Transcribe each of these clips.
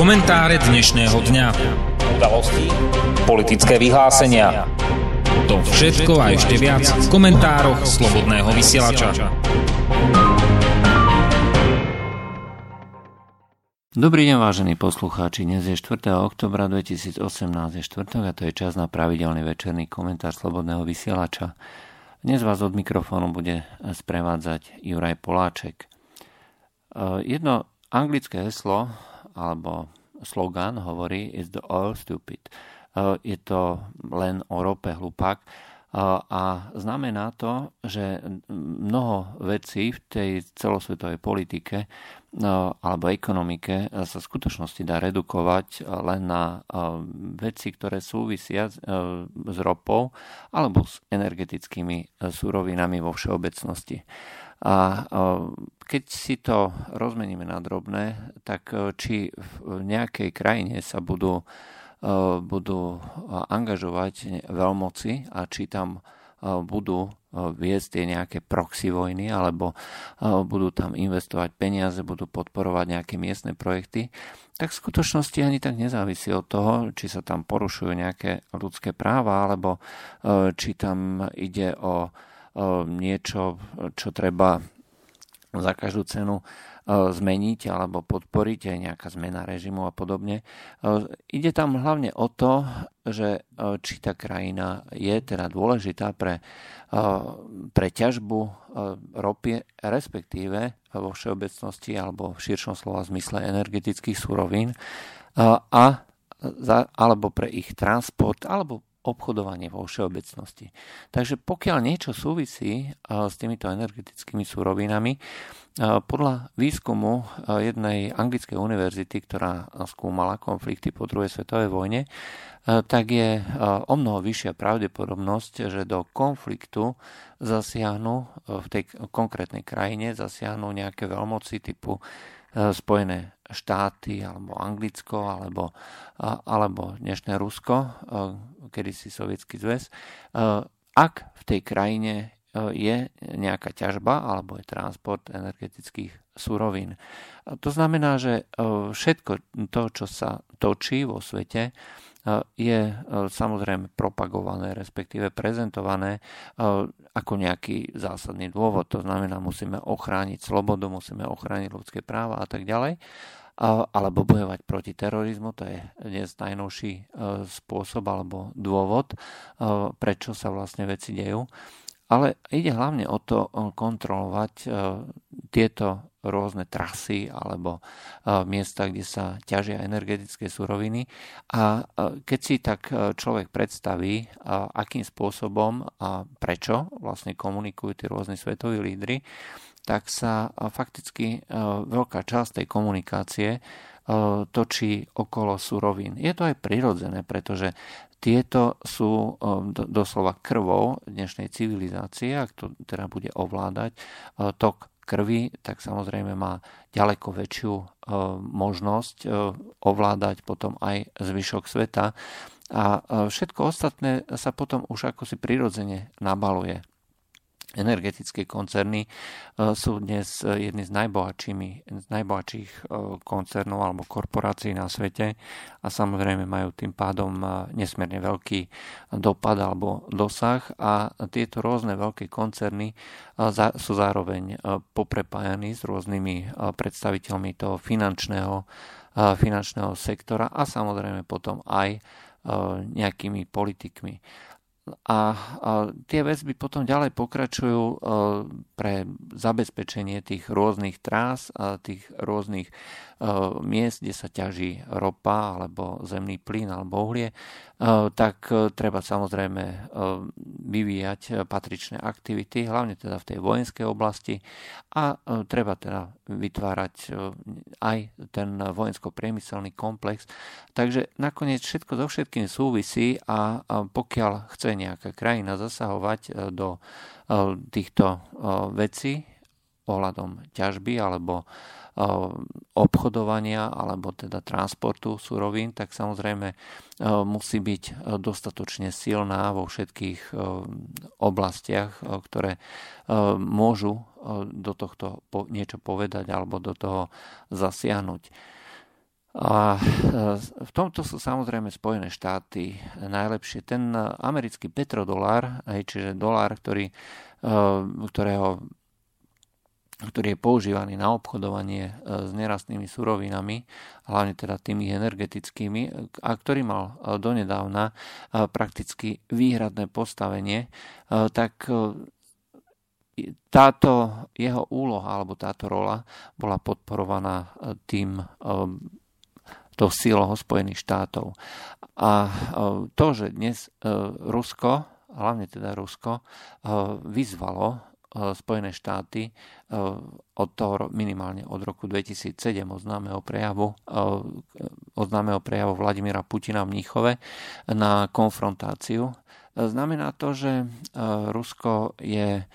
Komentáre dnešného dňa. Udalosti, politické vyhlásenia. To všetko a ešte viac v komentároch Slobodného vysielača. Dobrý deň, vážení poslucháči. Dnes je 4. oktobra 2018, je štvrtok a to je čas na pravidelný večerný komentár Slobodného vysielača. Dnes vás od mikrofónu bude sprevádzať Juraj Poláček. Jedno anglické heslo alebo slogan hovorí is the oil stupid. Je to len o rope hlupák a znamená to, že mnoho vecí v tej celosvetovej politike alebo ekonomike sa v skutočnosti dá redukovať len na veci, ktoré súvisia s ropou alebo s energetickými súrovinami vo všeobecnosti. A keď si to rozmeníme na drobné, tak či v nejakej krajine sa budú, budú angažovať veľmoci a či tam budú viesť tie nejaké proxy vojny alebo budú tam investovať peniaze, budú podporovať nejaké miestne projekty, tak v skutočnosti ani tak nezávisí od toho, či sa tam porušujú nejaké ľudské práva alebo či tam ide o niečo, čo treba za každú cenu zmeniť alebo podporiť aj nejaká zmena režimu a podobne. Ide tam hlavne o to, že či tá krajina je teda dôležitá pre, pre ťažbu ropy, respektíve vo všeobecnosti alebo v širšom slova zmysle energetických surovín a alebo pre ich transport, alebo obchodovanie vo všeobecnosti. Takže pokiaľ niečo súvisí s týmito energetickými súrovinami, podľa výskumu jednej anglickej univerzity, ktorá skúmala konflikty po druhej svetovej vojne, tak je o mnoho vyššia pravdepodobnosť, že do konfliktu zasiahnu v tej konkrétnej krajine zasiahnu nejaké veľmoci typu Spojené štáty, alebo Anglicko, alebo, alebo dnešné Rusko, kedysi Sovietský zväz, ak v tej krajine je nejaká ťažba alebo je transport energetických surovín. To znamená, že všetko to, čo sa točí vo svete, je samozrejme propagované, respektíve prezentované ako nejaký zásadný dôvod. To znamená, musíme ochrániť slobodu, musíme ochrániť ľudské práva a tak ďalej alebo bojovať proti terorizmu. To je dnes najnovší e, spôsob alebo dôvod, e, prečo sa vlastne veci dejú. Ale ide hlavne o to e, kontrolovať tieto rôzne trasy alebo miesta, kde sa ťažia energetické suroviny. A keď si tak človek predstaví, akým spôsobom a prečo vlastne komunikujú tí rôzni svetoví lídry, tak sa fakticky veľká časť tej komunikácie točí okolo surovín. Je to aj prirodzené, pretože tieto sú doslova krvou dnešnej civilizácie, ak to teda bude ovládať tok krvi, tak samozrejme má ďaleko väčšiu možnosť ovládať potom aj zvyšok sveta a všetko ostatné sa potom už ako si prirodzene nabaluje energetické koncerny e, sú dnes e, jedny z, z najbohatších e, koncernov alebo korporácií na svete a samozrejme majú tým pádom nesmierne veľký dopad alebo dosah a tieto rôzne veľké koncerny sú zároveň poprepájani s rôznymi predstaviteľmi toho finančného, finančného sektora a samozrejme potom aj nejakými politikmi. A, a tie väzby potom ďalej pokračujú e, pre zabezpečenie tých rôznych trás, tých rôznych miest, kde sa ťaží ropa alebo zemný plyn alebo uhlie, eh, tak eh, treba samozrejme vyvíjať patričné aktivity, hlavne teda v tej vojenskej oblasti a treba teda vytvárať aj ten vojensko-priemyselný komplex. Takže nakoniec všetko so všetkým súvisí a pokiaľ chce nejaká krajina zasahovať do týchto vecí ohľadom ťažby alebo obchodovania alebo teda transportu surovín, tak samozrejme musí byť dostatočne silná vo všetkých oblastiach, ktoré môžu do tohto niečo povedať alebo do toho zasiahnuť. A v tomto sú samozrejme Spojené štáty najlepšie. Ten americký petrodolár, čiže dolár, ktorý, ktorého ktorý je používaný na obchodovanie e, s nerastnými surovinami, hlavne teda tými energetickými, a ktorý mal e, donedávna e, prakticky výhradné postavenie, tak táto jeho úloha alebo táto rola bola podporovaná tým to silou Spojených štátov. A to, že dnes Rusko, hlavne teda Rusko, vyzvalo Spojené štáty eh, od toho minimálne od roku 2007 od známeho prejavu, eh, od známeho prejavu Vladimíra Putina v Mníchove na konfrontáciu. Znamená to, že Rusko je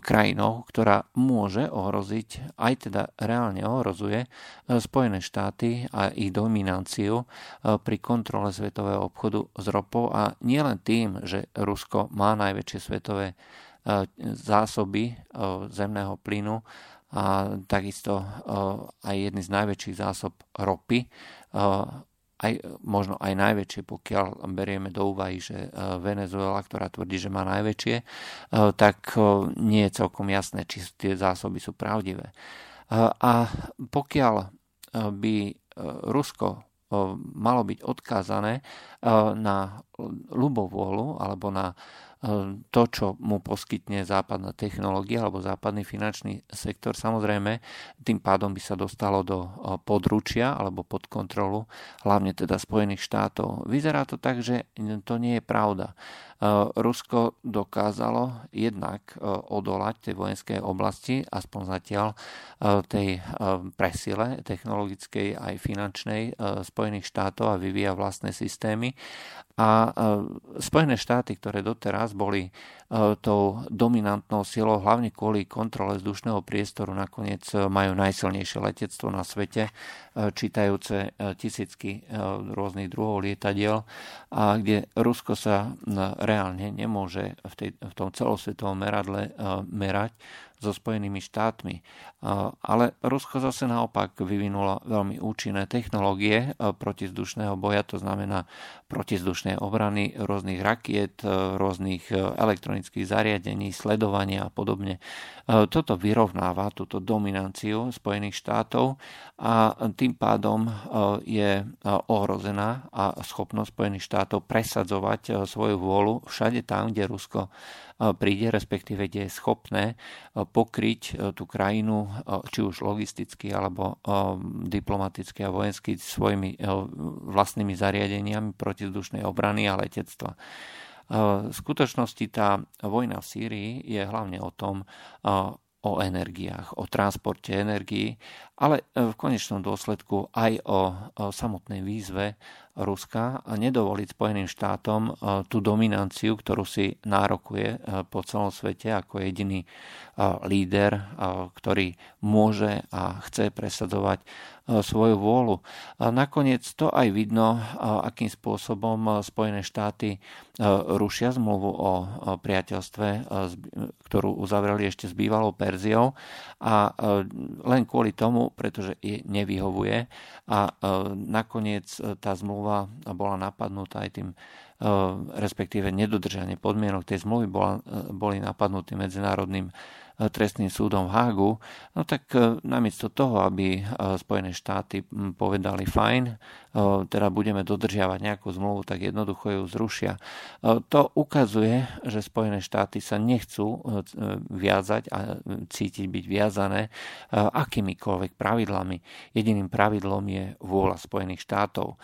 krajinou, ktorá môže ohroziť, aj teda reálne ohrozuje Spojené štáty a ich dominanciu pri kontrole svetového obchodu s ropou a nielen tým, že Rusko má najväčšie svetové zásoby zemného plynu a takisto aj jedny z najväčších zásob ropy, aj, možno aj najväčšie, pokiaľ berieme do úvahy, že Venezuela, ktorá tvrdí, že má najväčšie, tak nie je celkom jasné, či tie zásoby sú pravdivé. A pokiaľ by Rusko malo byť odkázané na ľubovôľu alebo na to, čo mu poskytne západná technológia alebo západný finančný sektor, samozrejme, tým pádom by sa dostalo do područia alebo pod kontrolu, hlavne teda Spojených štátov. Vyzerá to tak, že to nie je pravda. Rusko dokázalo jednak odolať tej vojenskej oblasti, aspoň zatiaľ tej presile technologickej aj finančnej Spojených štátov a vyvíja vlastné systémy. A Spojené štáty, ktoré doteraz boli tou dominantnou silou, hlavne kvôli kontrole vzdušného priestoru, nakoniec majú najsilnejšie letectvo na svete, čítajúce tisícky rôznych druhov lietadiel, a kde Rusko sa reálne nemôže v, tej, v tom celosvetovom meradle merať so Spojenými štátmi. Ale Rusko zase naopak vyvinulo veľmi účinné technológie protizdušného boja, to znamená protizdušnej obrany rôznych rakiet, rôznych elektronických zariadení, sledovania a podobne. Toto vyrovnáva túto dominanciu Spojených štátov a tým pádom je ohrozená a schopnosť Spojených štátov presadzovať svoju vôľu všade tam, kde Rusko príde, respektíve kde je schopné pokryť tú krajinu, či už logisticky alebo diplomaticky a vojensky svojimi vlastnými zariadeniami protizdušnej obrany a letectva. V skutočnosti tá vojna v Sýrii je hlavne o tom, o energiách, o transporte energií, ale v konečnom dôsledku aj o, samotnej výzve Ruska a nedovoliť Spojeným štátom e, tú dominanciu, ktorú si nárokuje e, po celom svete ako jediný e, líder, ktorý môže a chce presadzovať svoju vôľu. A nakoniec to aj vidno, akým spôsobom Spojené štáty rušia zmluvu o priateľstve, ktorú uzavreli ešte s bývalou Perziou a len kvôli tomu, pretože je nevyhovuje a nakoniec tá zmluva zmluva bola napadnutá aj tým, e, respektíve nedodržanie podmienok tej zmluvy bola, e, boli napadnutí medzinárodným trestným súdom v Hágu, no tak e, namiesto toho, aby e, Spojené štáty povedali fajn, e, teda budeme dodržiavať nejakú zmluvu, tak jednoducho ju zrušia. To ukazuje, že Spojené štáty sa nechcú viazať a cítiť byť viazané akýmikoľvek pravidlami. Jediným pravidlom je vôľa Spojených štátov.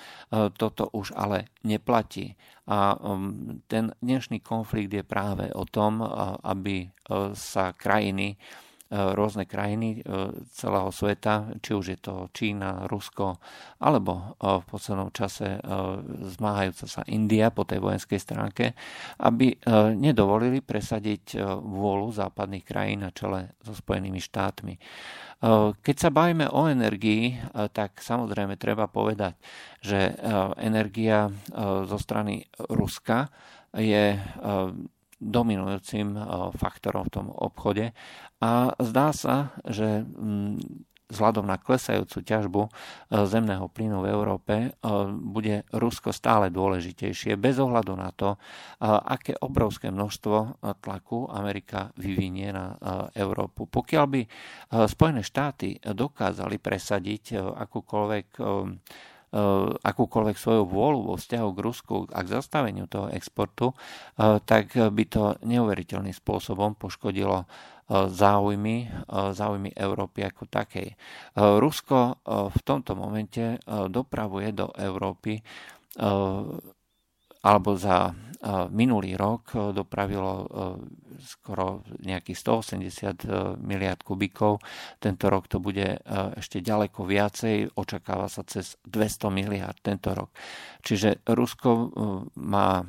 Toto už ale neplatí. A ten dnešný konflikt je práve o tom, aby e, sa krajiny, e, rôzne krajiny e, celého sveta, či už je to Čína, Rusko, alebo v poslednom čase zmáhajúca sa India po tej vojenskej stránke, aby nedovolili presadiť vôľu západných krajín na čele so Spojenými štátmi. Keď sa bavíme o energii, tak samozrejme treba povedať, že energia zo strany Ruska je dominujúcim faktorom v tom obchode a zdá sa, že vzhľadom na klesajúcu ťažbu zemného plynu v Európe bude Rusko stále dôležitejšie bez ohľadu na to, aké obrovské množstvo tlaku Amerika vyvinie na Európu. Pokiaľ by Spojené štáty dokázali presadiť akúkoľvek Eh, akúkoľvek svoju vôľu vo vzťahu k Rusku a k zastaveniu toho exportu, eh, tak by to neuveriteľným spôsobom poškodilo eh, záujmy, záujmy Európy ako takej. Rusko v tomto momente dopravuje do Európy alebo za minulý rok dopravilo skoro nejakých 180 miliard kubíkov. Tento rok to bude ešte ďaleko viacej, očakáva sa cez 200 miliard tento rok. Čiže Rusko má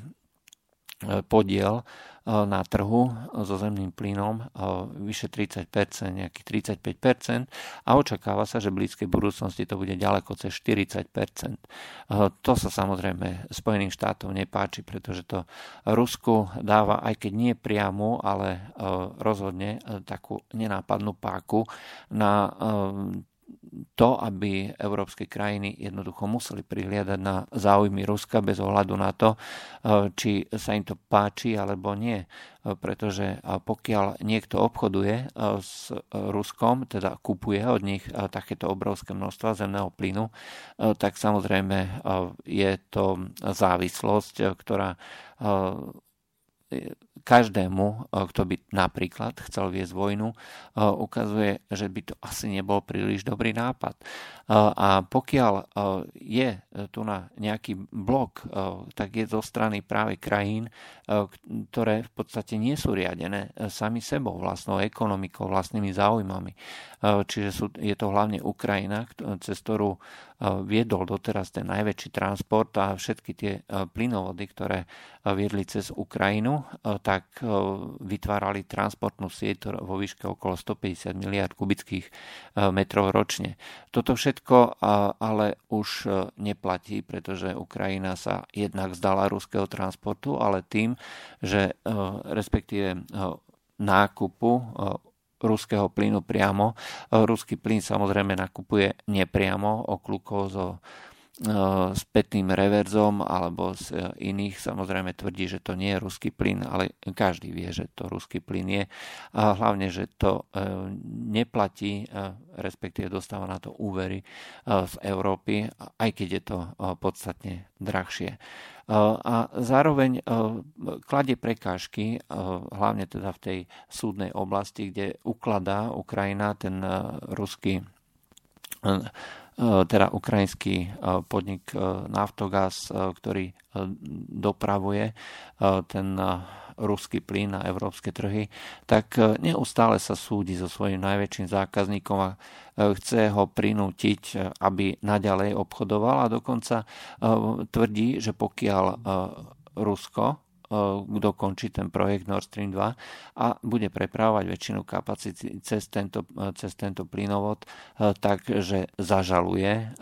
podiel na trhu so zemným plynom eh, vyše 30%, nejakých 35% a očakáva sa, že v blízkej budúcnosti to bude ďaleko cez 40%. Eh, to sa samozrejme Spojeným štátom nepáči, pretože to Rusku dáva, aj keď nie priamu, ale rozhodne takú nenápadnú páku na to, aby európske krajiny jednoducho museli prihliadať na záujmy Ruska bez ohľadu na to, eh, či sa im to páči alebo nie. Eh, pretože eh, pokiaľ niekto obchoduje s Ruskom, teda kupuje od nich takéto obrovské množstva zemného plynu, tak samozrejme je to závislosť, ktorá každému, eh, kto by napríklad chcel viesť vojnu, eh, ukazuje, že by to asi nebol príliš dobrý nápad. Eh, a pokiaľ je tu na nejaký blok, tak je zo strany práve krajín, ktoré v podstate nie sú riadené sami sebou, vlastnou ekonomikou, vlastnými záujmami. Čiže sú, je to hlavne Ukrajina, cez ktorú viedol doteraz ten najväčší transport a všetky tie plynovody, ktoré viedli cez Ukrajinu, tak vytvárali transportnú sieť vo výške okolo 150 miliard kubických metrov ročne. Toto všetko ale už neplatí, pretože Ukrajina sa jednak zdala ruského transportu, ale tým, že respektíve nákupu ruského plynu priamo. Ruský plyn samozrejme nakupuje nepriamo oklukov zo s petným reverzom alebo z iných samozrejme tvrdí, že to nie je ruský plyn, ale každý vie, že to ruský plyn je. A hlavne, že to e, neplatí, e, respektíve dostáva na to úvery e, z Európy, aj keď je to podstatne drahšie. A zároveň kladie prekážky, hlavne teda v tej súdnej oblasti, kde ukladá Ukrajina ten ruský E, teda ukrajinský e, podnik e, Naftogaz, ktorý dopravuje ten ruský plyn na európske trhy, tak neustále sa súdi so svojím najväčším zákazníkom a chce ho prinútiť, aby naďalej obchodoval a dokonca tvrdí, že pokiaľ Rusko dokončí ten projekt Nord Stream 2 a bude prepravovať väčšinu kapacity cez tento, cez tento plynovod, takže zažaluje,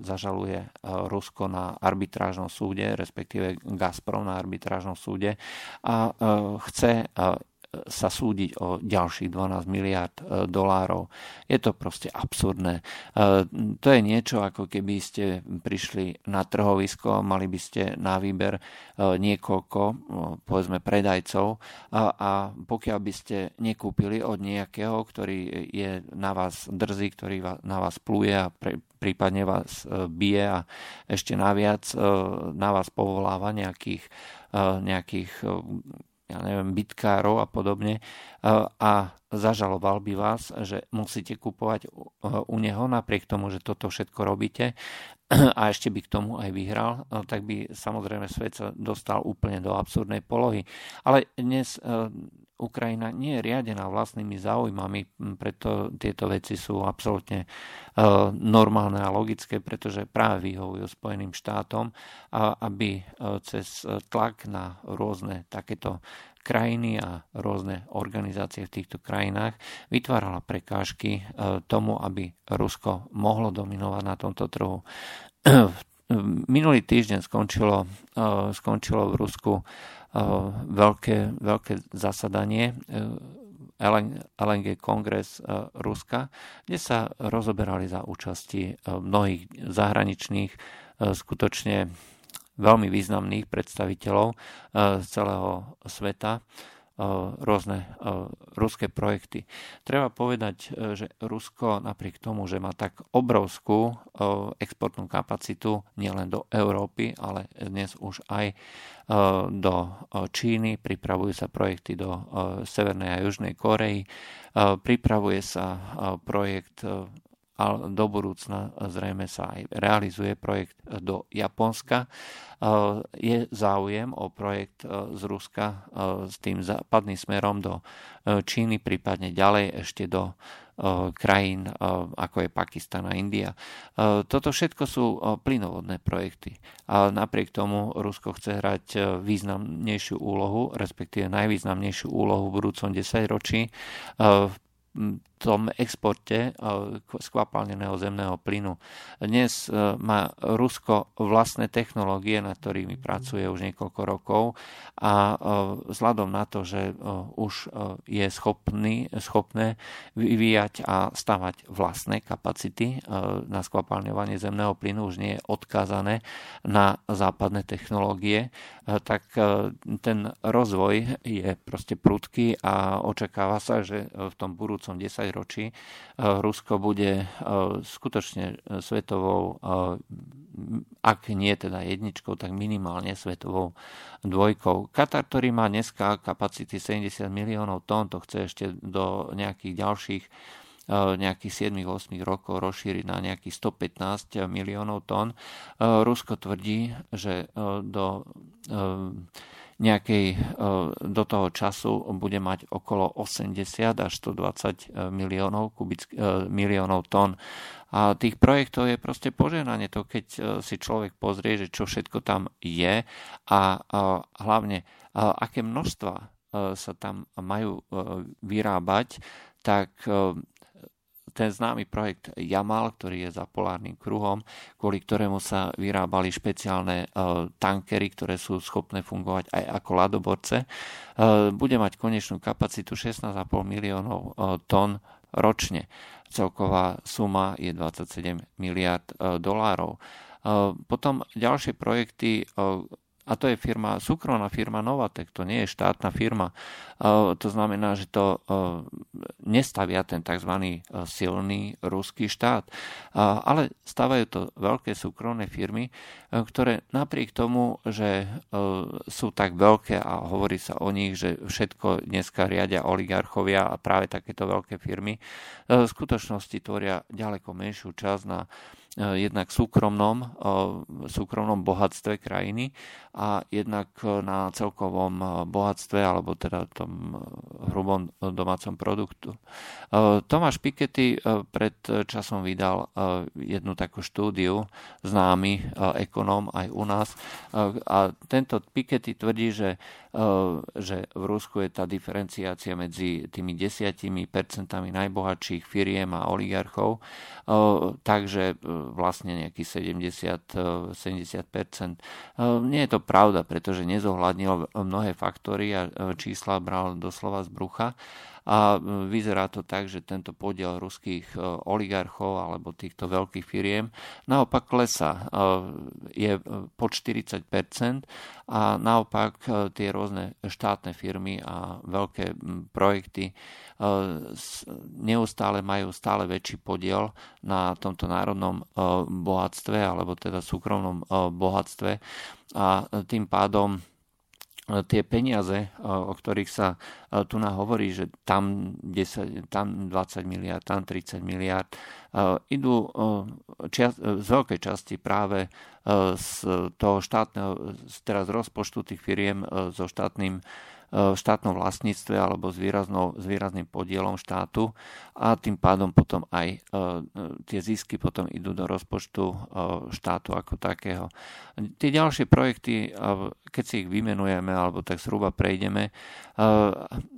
zažaluje Rusko na arbitrážnom súde, respektíve Gazprom na arbitrážnom súde a chce sa súdiť o ďalších 12 miliard e, dolárov. Je to proste absurdné. E, to je niečo, ako keby ste prišli na trhovisko mali by ste na výber e, niekoľko, povedzme, predajcov a, a pokiaľ by ste nekúpili od nejakého, ktorý je na vás drzý, ktorý na vás pluje a pre, prípadne vás bije a ešte naviac na vás povoláva nejakých, nejakých ja neviem, bitkárov a podobne a zažaloval by vás, že musíte kupovať u neho napriek tomu, že toto všetko robíte a ešte by k tomu aj vyhral, tak by samozrejme svet sa dostal úplne do absurdnej polohy. Ale dnes Ukrajina nie je riadená vlastnými záujmami, preto tieto veci sú absolútne normálne a logické, pretože práve vyhovujú Spojeným štátom, aby cez tlak na rôzne takéto krajiny a rôzne organizácie v týchto krajinách vytvárala prekážky tomu, aby Rusko mohlo dominovať na tomto trhu. Minulý týždeň skončilo, skončilo v Rusku veľké, veľké zasadanie LNG kongres Ruska, kde sa rozoberali za účasti mnohých zahraničných skutočne veľmi významných predstaviteľov celého sveta rôzne ruské projekty. Treba povedať, e, že Rusko napriek tomu, že má tak obrovskú exportnú kapacitu nielen do Európy, ale dnes už aj do Číny, pripravujú sa projekty do Severnej a Južnej Korei, pripravuje sa projekt a do budúcna zrejme sa aj realizuje projekt do Japonska. Je záujem o projekt z Ruska s tým západným smerom do Číny, prípadne ďalej ešte do krajín ako je Pakistan a India. Toto všetko sú plynovodné projekty. A napriek tomu Rusko chce hrať významnejšiu úlohu, respektíve najvýznamnejšiu úlohu v budúcom desaťročí v tom exporte skvapalneného zemného plynu. Dnes e, má Rusko vlastné technológie, na ktorými pracuje už niekoľko rokov a e, vzhľadom na to, že už je schopný, schopné vyvíjať a stavať vlastné kapacity na skvapalňovanie zemného plynu, už nie je odkázané na západné technológie, tak ten rozvoj je proste prudký a očakáva sa, že v tom budúcom 10 ročí Rusko bude skutočne svetovou, ak nie teda jedničkou, tak minimálne svetovou dvojkou. Katar, ktorý má dneska kapacity 70 miliónov tón, to chce ešte do nejakých ďalších nejakých 7-8 rokov rozšíriť na nejakých 115 miliónov tón. Rusko tvrdí, že do nejakej, e, do toho času bude mať okolo 80 až 120 e, miliónov, kubick, e, miliónov tón. A tých projektov je proste poženanie to, keď si človek pozrie, že čo všetko tam je a hlavne aké množstva sa tam majú vyrábať, tak ten známy projekt Jamal, ktorý je za polárnym kruhom, kvôli ktorému sa vyrábali špeciálne e, tankery, ktoré sú schopné fungovať aj ako ladoborce, e, bude mať konečnú kapacitu 16,5 miliónov e, tón ročne. Celková suma je 27 miliard dolárov. Potom ďalšie projekty a to je firma, súkromná firma Novatek, to nie je štátna firma. To znamená, že to nestavia ten tzv. silný ruský štát. Ale stavajú to veľké súkromné firmy, ktoré napriek tomu, že sú tak veľké a hovorí sa o nich, že všetko dneska riadia oligarchovia a práve takéto veľké firmy, v skutočnosti tvoria ďaleko menšiu časť na E, jednak súkromnom, e, súkromnom bohatstve krajiny a jednak na celkovom bohatstve alebo teda tom hrubom domácom produktu. Tomáš Piketty pred časom vydal jednu takú štúdiu, známy ekonóm aj u nás a tento Piketty tvrdí, že že v Rusku je tá diferenciácia medzi tými desiatimi percentami najbohatších firiem a oligarchov, takže vlastne nejakých 70, 70%. Nie je to pravda, pretože nezohľadnil mnohé faktory a čísla bral doslova z brucha a vyzerá to tak, že tento podiel ruských e, oligarchov alebo týchto veľkých firiem naopak klesa. E, je e, pod 40% a naopak tie rôzne štátne firmy a veľké projekty neustále majú stále väčší podiel na tomto národnom bohatstve alebo teda súkromnom bohatstve a tým pádom tie peniaze, o ktorých sa tu na hovorí, že tam, 10, tam 20 miliard, tam 30 miliard, idú čas, z veľkej časti práve z toho štátneho, teraz rozpočtu tých firiem so štátnym v štátnom vlastníctve alebo s, výraznou, s výrazným podielom štátu a tým pádom potom aj e, tie zisky potom idú do rozpočtu e, štátu ako takého. Tie ďalšie projekty, e, keď si ich vymenujeme alebo tak zhruba prejdeme,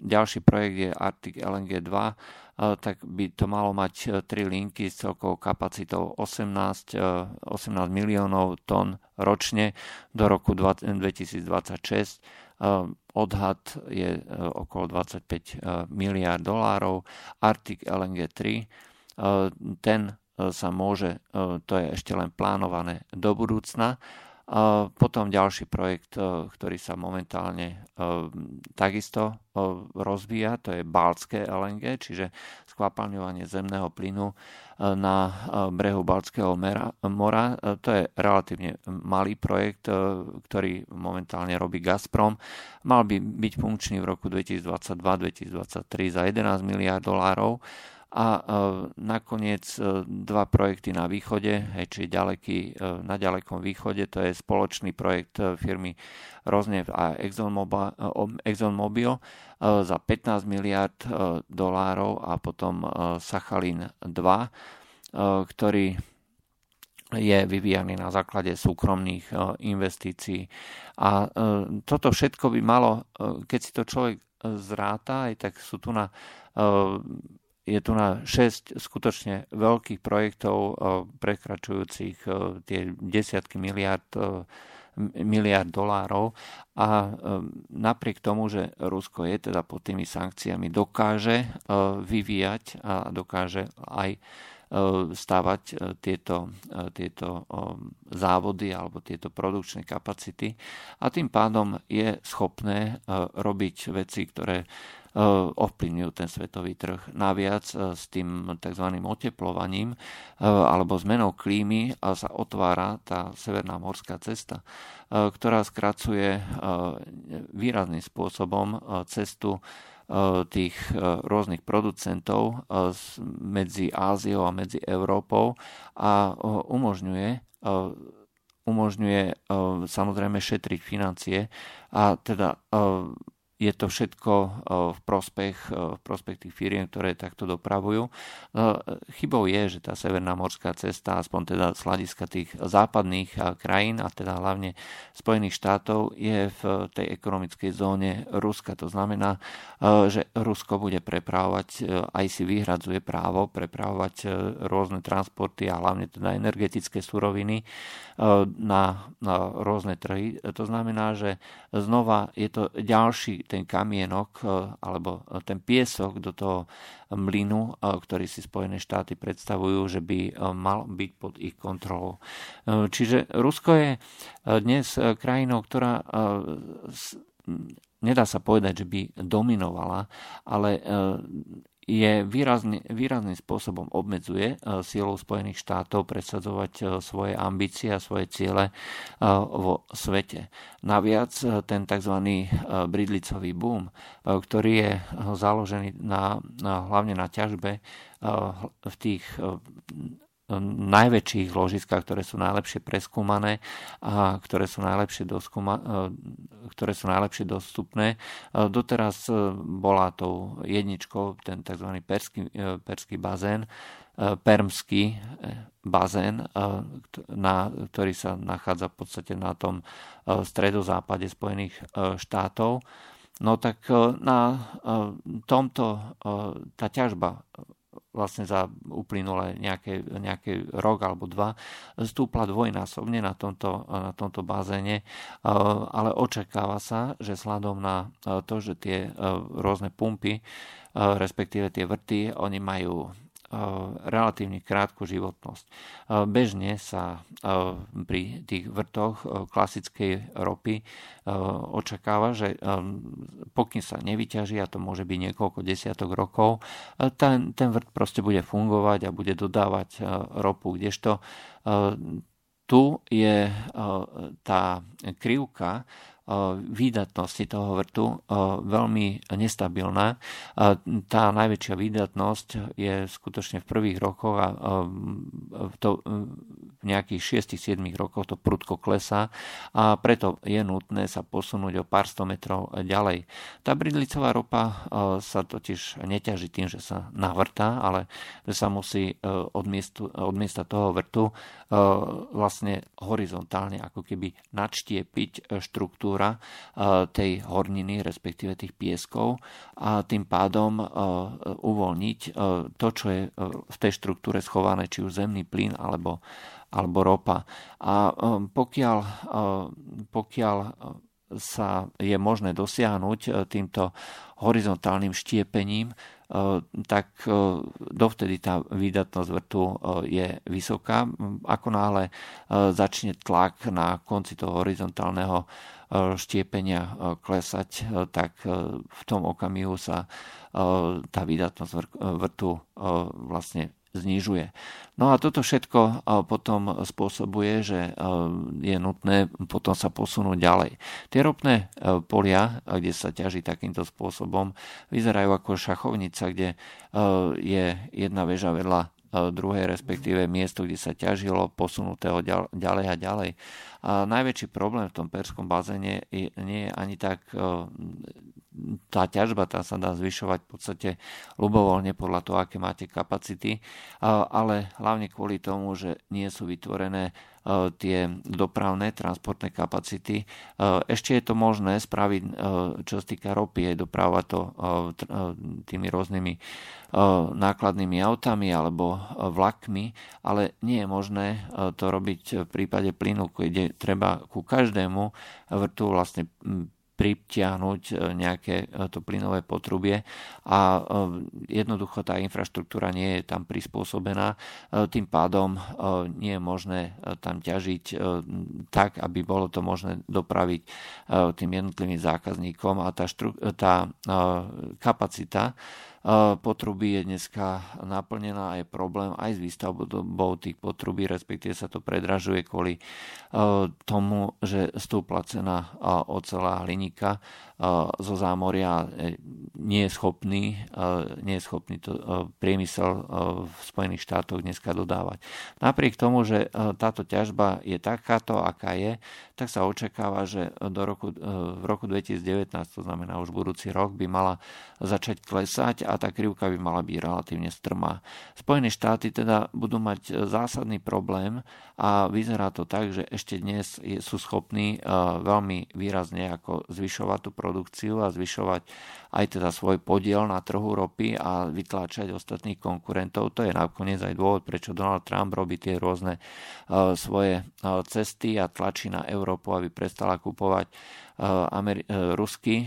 ďalší projekt je Arctic LNG 2, tak by to malo mať tri linky s celkovou kapacitou 18, 18 miliónov tón ročne do roku 2026 odhad je okolo 25 miliard dolárov. Arctic LNG 3, ten sa môže, to je ešte len plánované do budúcna, potom ďalší projekt, e, ktorý sa momentálne e, takisto e, rozvíja, to je Baltské LNG, čiže skvapalňovanie zemného plynu na brehu Baltského mora. To je relatívne malý projekt, ktorý momentálne robí Gazprom. Mal by byť funkčný v roku 2022-2023 za 11 miliard dolárov a e, nakoniec e, dva projekty na východe, hej, či ďaleký, e, na ďalekom východe, to je spoločný projekt firmy Roznev a ExxonMobil za 15 miliard dolárov a potom Sachalin 2, ktorý je vyvíjaný na základe súkromných investícií. A toto všetko by malo, keď si to človek zráta, aj tak sú tu na je tu na 6 skutočne veľkých projektov eh, prekračujúcich eh, tie desiatky miliard eh, miliard dolárov. A napriek tomu, že Rusko je teda pod tými sankciami, dokáže vyvíjať a dokáže aj stavať tieto, tieto závody alebo tieto produkčné kapacity. A tým pádom je schopné robiť veci, ktoré ovplyvňujú ten svetový trh. Naviac eh, s tým tzv. oteplovaním eh, alebo zmenou klímy sa otvára tá severná morská cesta, ktorá skracuje výrazným spôsobom cestu tých rôznych producentov medzi Áziou a medzi Európou a umožňuje umožňuje samozrejme šetriť financie a teda je to všetko eh, v prospech, eh, v prospech tých firiem, ktoré takto dopravujú. Eh, chybou je, že tá Severná morská cesta, aspoň teda z hľadiska tých západných krajín a teda hlavne Spojených štátov, je v tej ekonomickej zóne Ruska. To znamená, že Rusko bude prepravovať, aj si vyhradzuje právo prepravovať rôzne transporty a hlavne teda energetické suroviny na, na rôzne trhy. To znamená, že znova je to ďalší ten kamienok e, alebo ten piesok do toho mlynu, e, ktorý si Spojené štáty predstavujú, že by e, mal byť pod ich kontrolou. Čiže Rusko je dnes krajinou, ktorá nedá sa povedať, že by dominovala, ale je výrazný, výrazným spôsobom obmedzuje e, silou Spojených štátov presadzovať e, svoje ambície a svoje ciele e, vo svete. Naviac ten tzv. bridlicový boom, ktorý je založený na, hlavne na ťažbe v tých najväčších ložiskách, ktoré sú najlepšie preskúmané a ktoré sú najlepšie, doskúma, e, ktoré sú najlepšie dostupné. E, doteraz e, bola tou jedničkou ten tzv. perský, perský bazén, permský bazén, na, ktorý sa nachádza v podstate na tom stredozápade Spojených štátov. No tak na tomto tá ťažba vlastne za uplynulé nejaké, nejaký rok alebo dva stúpla dvojnásobne na tomto, na tomto bazéne, e, ale očakáva sa, že sladom na e, to, že tie e, rôzne pumpy, respektíve tie vrty, oni majú relatívne krátku životnosť. Bežne sa pri tých vrtoch klasickej ropy očakáva, že pokým sa nevyťaží, a to môže byť niekoľko desiatok rokov, ten, ten vrt proste bude fungovať a bude dodávať ropu, kdežto tu je tá krivka výdatnosti toho vrtu veľmi nestabilná. Tá najväčšia výdatnosť je skutočne v prvých rokoch a to v nejakých 6-7 rokoch to prudko klesá a preto je nutné sa posunúť o pár sto metrov ďalej. Tá bridlicová ropa sa totiž neťaží tým, že sa navrtá, ale že sa musí od, miestu, od miesta toho vrtu vlastne horizontálne ako keby nadštiepiť štruktúru štruktúra eh, tej horniny, respektíve tých pieskov a tým pádom eh, uvoľniť eh, to, čo je v tej štruktúre schované, či už zemný plyn alebo, alebo ropa. A pokiaľ, pokiaľ sa je možné dosiahnuť týmto horizontálnym štiepením, tak dovtedy tá výdatnosť vrtu je vysoká. Ako náhle začne tlak na konci toho horizontálneho štiepenia klesať, tak v tom okamihu sa tá výdatnosť vrtu vlastne znižuje. No a toto všetko potom spôsobuje, že je nutné potom sa posunúť ďalej. Tie ropné polia, kde sa ťaží takýmto spôsobom, vyzerajú ako šachovnica, kde je jedna väža vedľa druhej, respektíve miesto, kde sa ťažilo, posunuté ďalej a ďalej. A najväčší problém v tom perskom bazéne nie je ani tak tá ťažba tá sa dá zvyšovať v podstate ľubovoľne podľa toho, aké máte kapacity, ale hlavne kvôli tomu, že nie sú vytvorené tie dopravné transportné kapacity. Ešte je to možné spraviť, čo sa týka ropy, je dopravovať to tými rôznymi nákladnými autami alebo vlakmi, ale nie je možné to robiť v prípade plynu, kde treba ku každému vrtu vlastne pritiahnuť e, nejaké e, to plynové potrubie a e, jednoducho tá infraštruktúra nie je tam prispôsobená. Tým pádom nie je možné tam ťažiť tak, aby bolo to možné dopraviť tým jednotlivým zákazníkom a tá, štru, tá kapacita potrubí je dneska naplnená a je problém aj s výstavbou tých potrubí, respektíve sa to predražuje kvôli tomu, že stúpla cena ocela hliníka zo zámoria e, nie je schopný, nie je schopný to priemysel v Spojených štátoch dneska dodávať. Napriek tomu, že táto ťažba je takáto, aká je, tak sa očakáva, že do roku, e, v roku 2019, to znamená už budúci rok, by mala začať klesať a tá krivka by mala byť relatívne strmá. Spojené štáty teda budú mať zásadný problém a vyzerá to tak, že ešte dnes sú schopní veľmi výrazne ako zvyšovať tú produkciu produkciu a zvyšovať aj teda svoj podiel na trhu ropy a vytláčať ostatných konkurentov. To je nakoniec aj dôvod, prečo Donald Trump robí tie rôzne uh, svoje uh, cesty a tlačí na Európu, aby prestala kupovať Ameri- e, ruský e,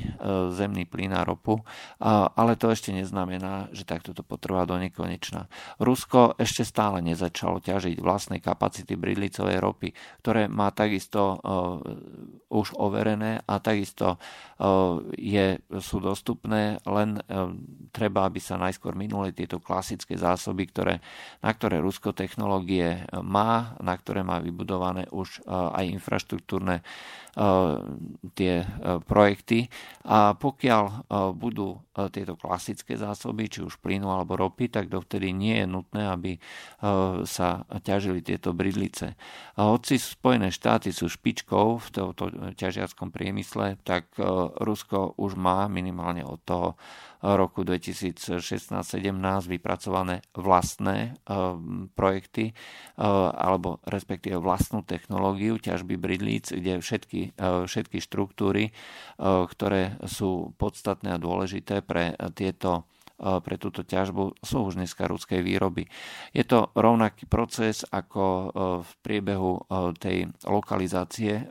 zemný plyn a ropu, ale to ešte neznamená, že takto to potrvá do nekonečna. Rusko ešte stále nezačalo ťažiť vlastnej kapacity bridlicovej ropy, ktoré má takisto e, už overené a takisto je, sú dostupné, len treba, aby sa najskôr minuli tieto klasické zásoby, ktoré, na ktoré Rusko technológie má, na ktoré má vybudované už aj infraštruktúrne tie e, projekty a pokiaľ e, budú e, tieto klasické zásoby, či už plynu alebo ropy, tak dovtedy nie je nutné, aby sa ťažili tieto bridlice. Hoci Spojené štáty sú špičkou v tomto ťažiackom priemysle, tak Rusko už má minimálne od toho roku 2016-17 vypracované vlastné projekty alebo respektíve vlastnú technológiu ťažby bridlíc, kde všetky, všetky štruktúry, ktoré sú podstatné a dôležité pre tieto pre túto ťažbu sú už dneska ruskej výroby. Je to rovnaký proces ako e, v priebehu e, tej lokalizácie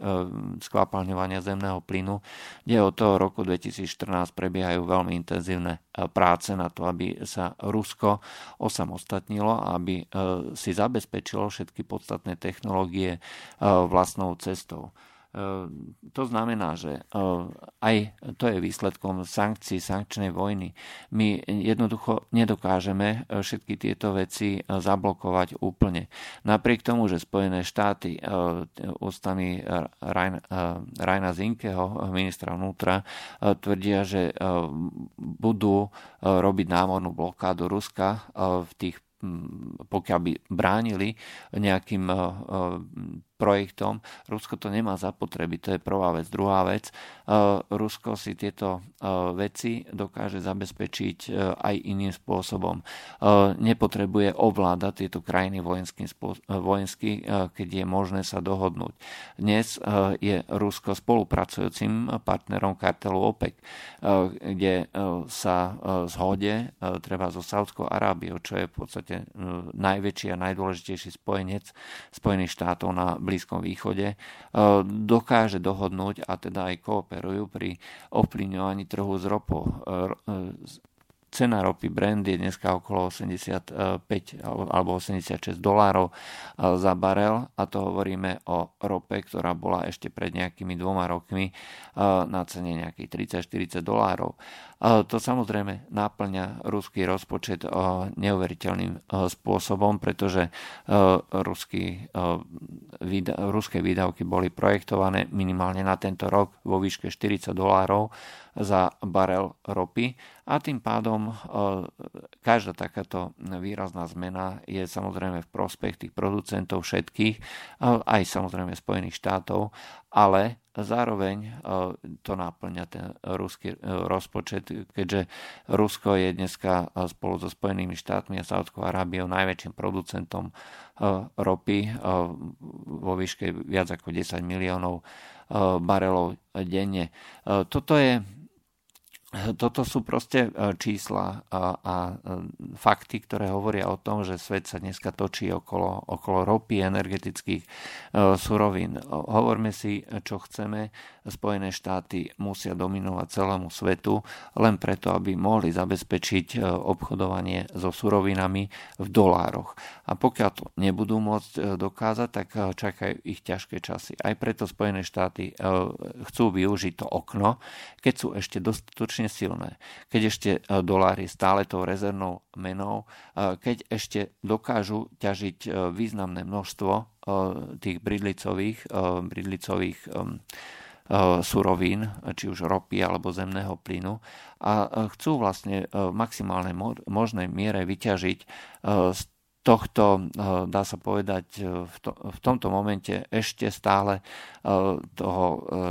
skvapalňovania zemného plynu, kde od toho roku 2014 prebiehajú veľmi intenzívne práce na to, aby sa Rusko osamostatnilo a aby si zabezpečilo všetky podstatné technológie vlastnou cestou. Ehm, to znamená, že ehm, aj to je výsledkom sankcií, sankčnej vojny. My jednoducho nedokážeme e, všetky tieto veci zablokovať úplne. Napriek tomu, že Spojené štáty ústami Rajna Zinkeho, ministra vnútra, tvrdia, že budú robiť námornú blokádu Ruska v tých pokiaľ by bránili nejakým projektom. Rusko to nemá zapotreby, to je prvá vec. Druhá vec, eh, Rusko si tieto eh, veci dokáže zabezpečiť eh, aj iným spôsobom. Nepotrebuje ovládať tieto krajiny vojensky, keď je možné sa dohodnúť. Dnes je Rusko spolupracujúcim partnerom kartelu OPEC, kde sa zhode treba so Saudskou Arábiou, čo je v podstate najväčší a najdôležitejší spojenec Spojených štátov na Blízkom Blízkom východe dokáže dohodnúť a teda aj kooperujú pri ovplyvňovaní trhu s ropou cena ropy Brent je dneska okolo 85 alebo 86 dolárov eh, za barel a to hovoríme o rope, ktorá bola ešte pred nejakými dvoma rokmi eh, na cene nejakých 30-40 dolárov. Eh, to samozrejme náplňa ruský rozpočet neuveriteľným spôsobom, pretože ruský, ruské výdavky boli projektované minimálne na tento rok vo výške 40 dolárov za barel ropy a tým pádom e, každá takáto výrazná zmena je samozrejme v prospech tých producentov všetkých, e, aj samozrejme Spojených štátov, ale zároveň e, to náplňa ten ruský rozpočet, keďže Rusko je dneska spolu so Spojenými štátmi a Saudskou Arábiou najväčším producentom ropy vo výške viac ako 10 miliónov barelov denne. Toto je toto sú proste e, čísla a, a e, fakty, ktoré hovoria o tom, že svet sa dneska točí okolo, okolo ropy, energetických e, surovín. Hovorme si, čo chceme. Spojené štáty musia dominovať celému svetu len preto, aby mohli zabezpečiť obchodovanie so surovinami v dolároch. A pokiaľ to nebudú môcť dokázať, tak čakajú ich ťažké časy. Aj preto Spojené štáty chcú využiť to okno, keď sú ešte dostatočne dostatočne silné. Keď ešte e, dolár stále tou rezervnou menou, e, keď ešte dokážu ťažiť e, významné množstvo tých bridlicových, bridlicových surovín, či už ropy alebo zemného plynu a chcú vlastne v maximálnej možnej miere vyťažiť z tohto, dá sa povedať, v, to, v tomto momente ešte stále toho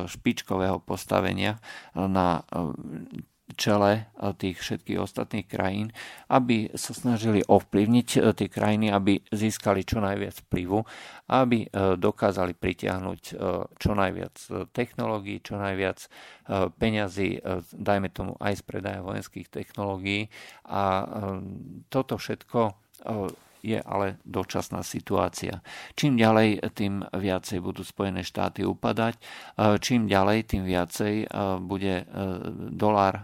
špičkového postavenia na čele eh, tých všetkých ostatných krajín, aby sa snažili ovplyvniť eh, tie krajiny, aby získali čo najviac vplyvu, aby eh, dokázali pritiahnuť čo najviac technológií, čo najviac peňazí, dajme tomu aj z predaja vojenských technológií. A toto všetko je ale dočasná situácia. Čím ďalej, tým viacej budú Spojené štáty upadať, čím ďalej, tým viacej e, bude e, dolár e,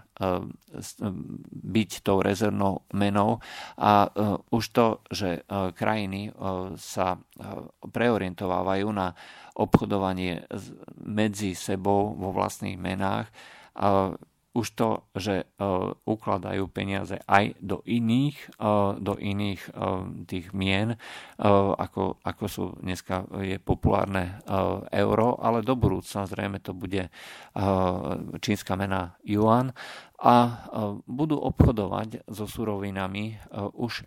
byť tou rezervnou menou a už to, že krajiny sa preorientovávajú na obchodovanie medzi sebou vo vlastných menách, už to, že uh, ukladajú peniaze aj do iných, uh, do iných uh, tých mien, ako, ako sú dneska je populárne euro, ale do budúcna zrejme to bude čínska mena yuan a budú obchodovať so surovinami už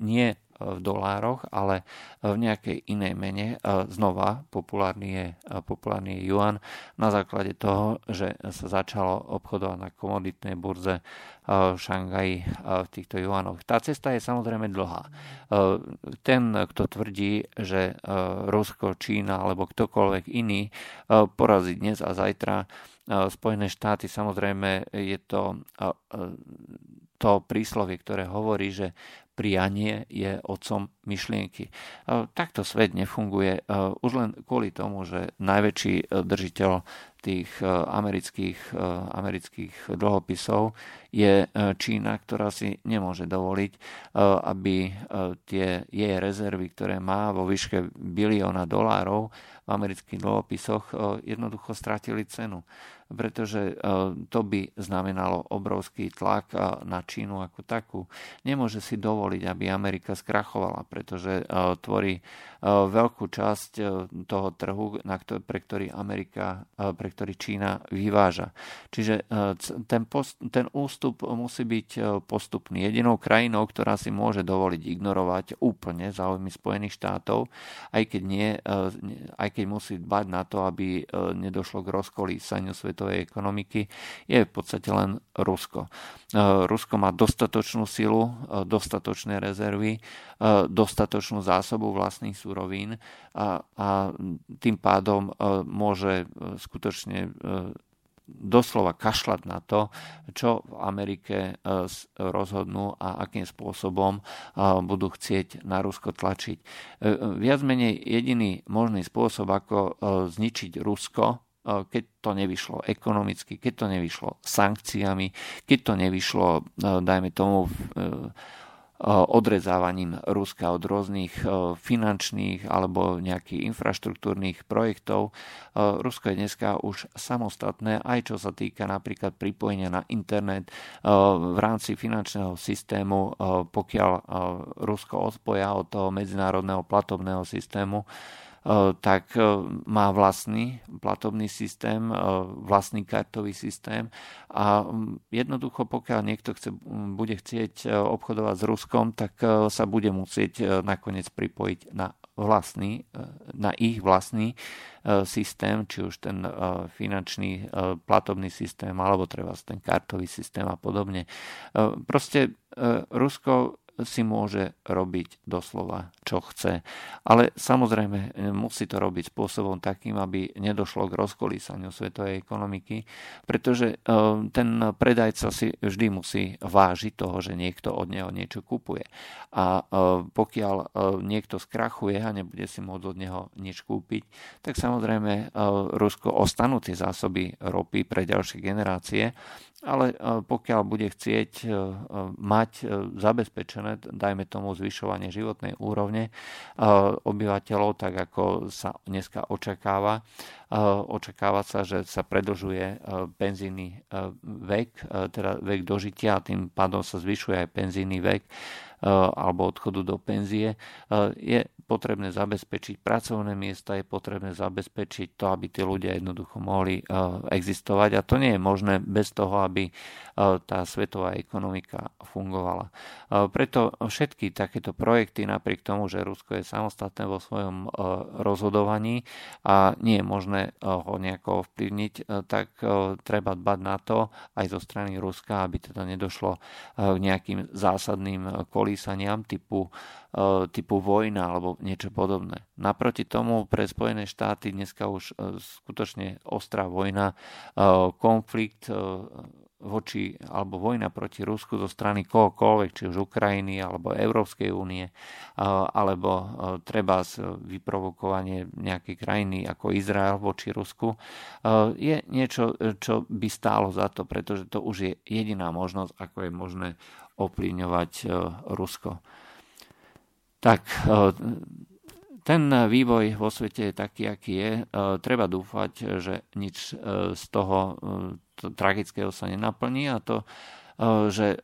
nie v dolároch, ale v nejakej inej mene. Znova populárny je, populárny je yuan na základe toho, že sa začalo obchodovať na komoditnej burze v Šangaji v týchto juanoch. Tá cesta je samozrejme dlhá. Ten, kto tvrdí, že Rusko, Čína alebo ktokoľvek iný porazí dnes a zajtra Spojené štáty, samozrejme je to to príslovie, ktoré hovorí, že prianie je otcom myšlienky. Takto svet nefunguje už len kvôli tomu, že najväčší e, držiteľ tých e, amerických, e, amerických dlhopisov je Čína, ktorá si nemôže dovoliť, aby tie jej rezervy, ktoré má vo výške bilióna dolárov v amerických dlhopisoch, jednoducho stratili cenu pretože e, to by znamenalo obrovský tlak e, na Čínu ako takú. Nemôže si dovoliť, aby Amerika skrachovala, pretože e, tvorí veľkú časť toho trhu, pre ktorý Amerika, pre ktorý Čína vyváža. Čiže ten, post, ten ústup musí byť postupný. Jedinou krajinou, ktorá si môže dovoliť ignorovať úplne záujmy Spojených štátov, aj keď, nie, aj keď musí dbať na to, aby nedošlo k rozkolísaniu svetového svetovej ekonomiky je v podstate len Rusko. E, Rusko má dostatočnú silu, e, dostatočné rezervy, e, dostatočnú zásobu vlastných súrovín a, a tým pádom môže skutočne doslova kašľať na to, čo v Amerike rozhodnú a akým spôsobom budú chcieť na Rusko tlačiť. Viac menej jediný možný spôsob, ako zničiť Rusko, keď to nevyšlo ekonomicky, keď to nevyšlo sankciami, keď to nevyšlo, dajme tomu, odrezávaním Ruska od rôznych finančných alebo nejakých infraštruktúrnych projektov. Rusko je dneska už samostatné, aj čo sa týka napríklad pripojenia na internet v rámci finančného systému, pokiaľ Rusko odpoja od toho medzinárodného platobného systému, tak má vlastný platobný systém, vlastný kartový systém a jednoducho pokiaľ niekto chce, bude chcieť obchodovať s Ruskom, tak sa bude musieť nakoniec pripojiť na vlastný, na ich vlastný systém, či už ten finančný platobný systém, alebo treba ten kartový systém a podobne. Proste Rusko si môže robiť doslova, čo chce. Ale samozrejme musí to robiť spôsobom takým, aby nedošlo k rozkolísaniu svetovej ekonomiky, pretože e, ten predajca si vždy musí vážiť toho, že niekto od neho niečo kupuje. A e, pokiaľ e, niekto skrachuje a nebude si môcť od neho nič kúpiť, tak samozrejme Rusko ostanú tie zásoby ropy pre ďalšie generácie, ale pokiaľ bude chcieť mať zabezpečené dajme tomu zvyšovanie životnej úrovne obyvateľov, tak ako sa dneska očakáva. Očakáva sa, že sa predlžuje penzíny vek, teda vek dožitia a tým pádom sa zvyšuje aj penzíny vek alebo odchodu do penzie. Je potrebné zabezpečiť pracovné miesta, je potrebné zabezpečiť to, aby tí ľudia jednoducho mohli existovať a to nie je možné bez toho, aby tá svetová ekonomika fungovala. Preto všetky takéto projekty, napriek tomu, že Rusko je samostatné vo svojom rozhodovaní a nie je možné ho nejako ovplyvniť, tak treba dbať na to aj zo strany Ruska, aby teda nedošlo k nejakým zásadným kolísaniam typu typu vojna alebo niečo podobné. Naproti tomu pre Spojené štáty dneska už skutočne ostrá vojna, konflikt voči, alebo vojna proti Rusku zo strany kohokoľvek, či už Ukrajiny alebo Európskej únie, alebo treba vyprovokovanie nejakej krajiny ako Izrael voči Rusku, je niečo, čo by stálo za to, pretože to už je jediná možnosť, ako je možné ovplyvňovať Rusko. Tak, ten vývoj vo svete je taký, aký je. Treba dúfať, že nič z toho tragického sa nenaplní a to, že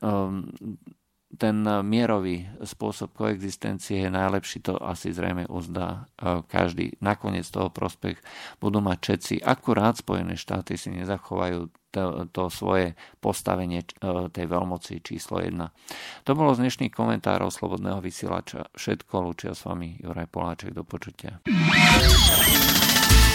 ten mierový spôsob koexistencie je najlepší, to asi zrejme uzdá každý. Nakoniec toho prospech budú mať všetci. Akurát Spojené štáty si nezachovajú to, to svoje postavenie e, tej veľmoci číslo 1. To bolo z dnešných komentárov Slobodného vysielača. Všetko, lúčia s vami Juraj Poláček, do počutia.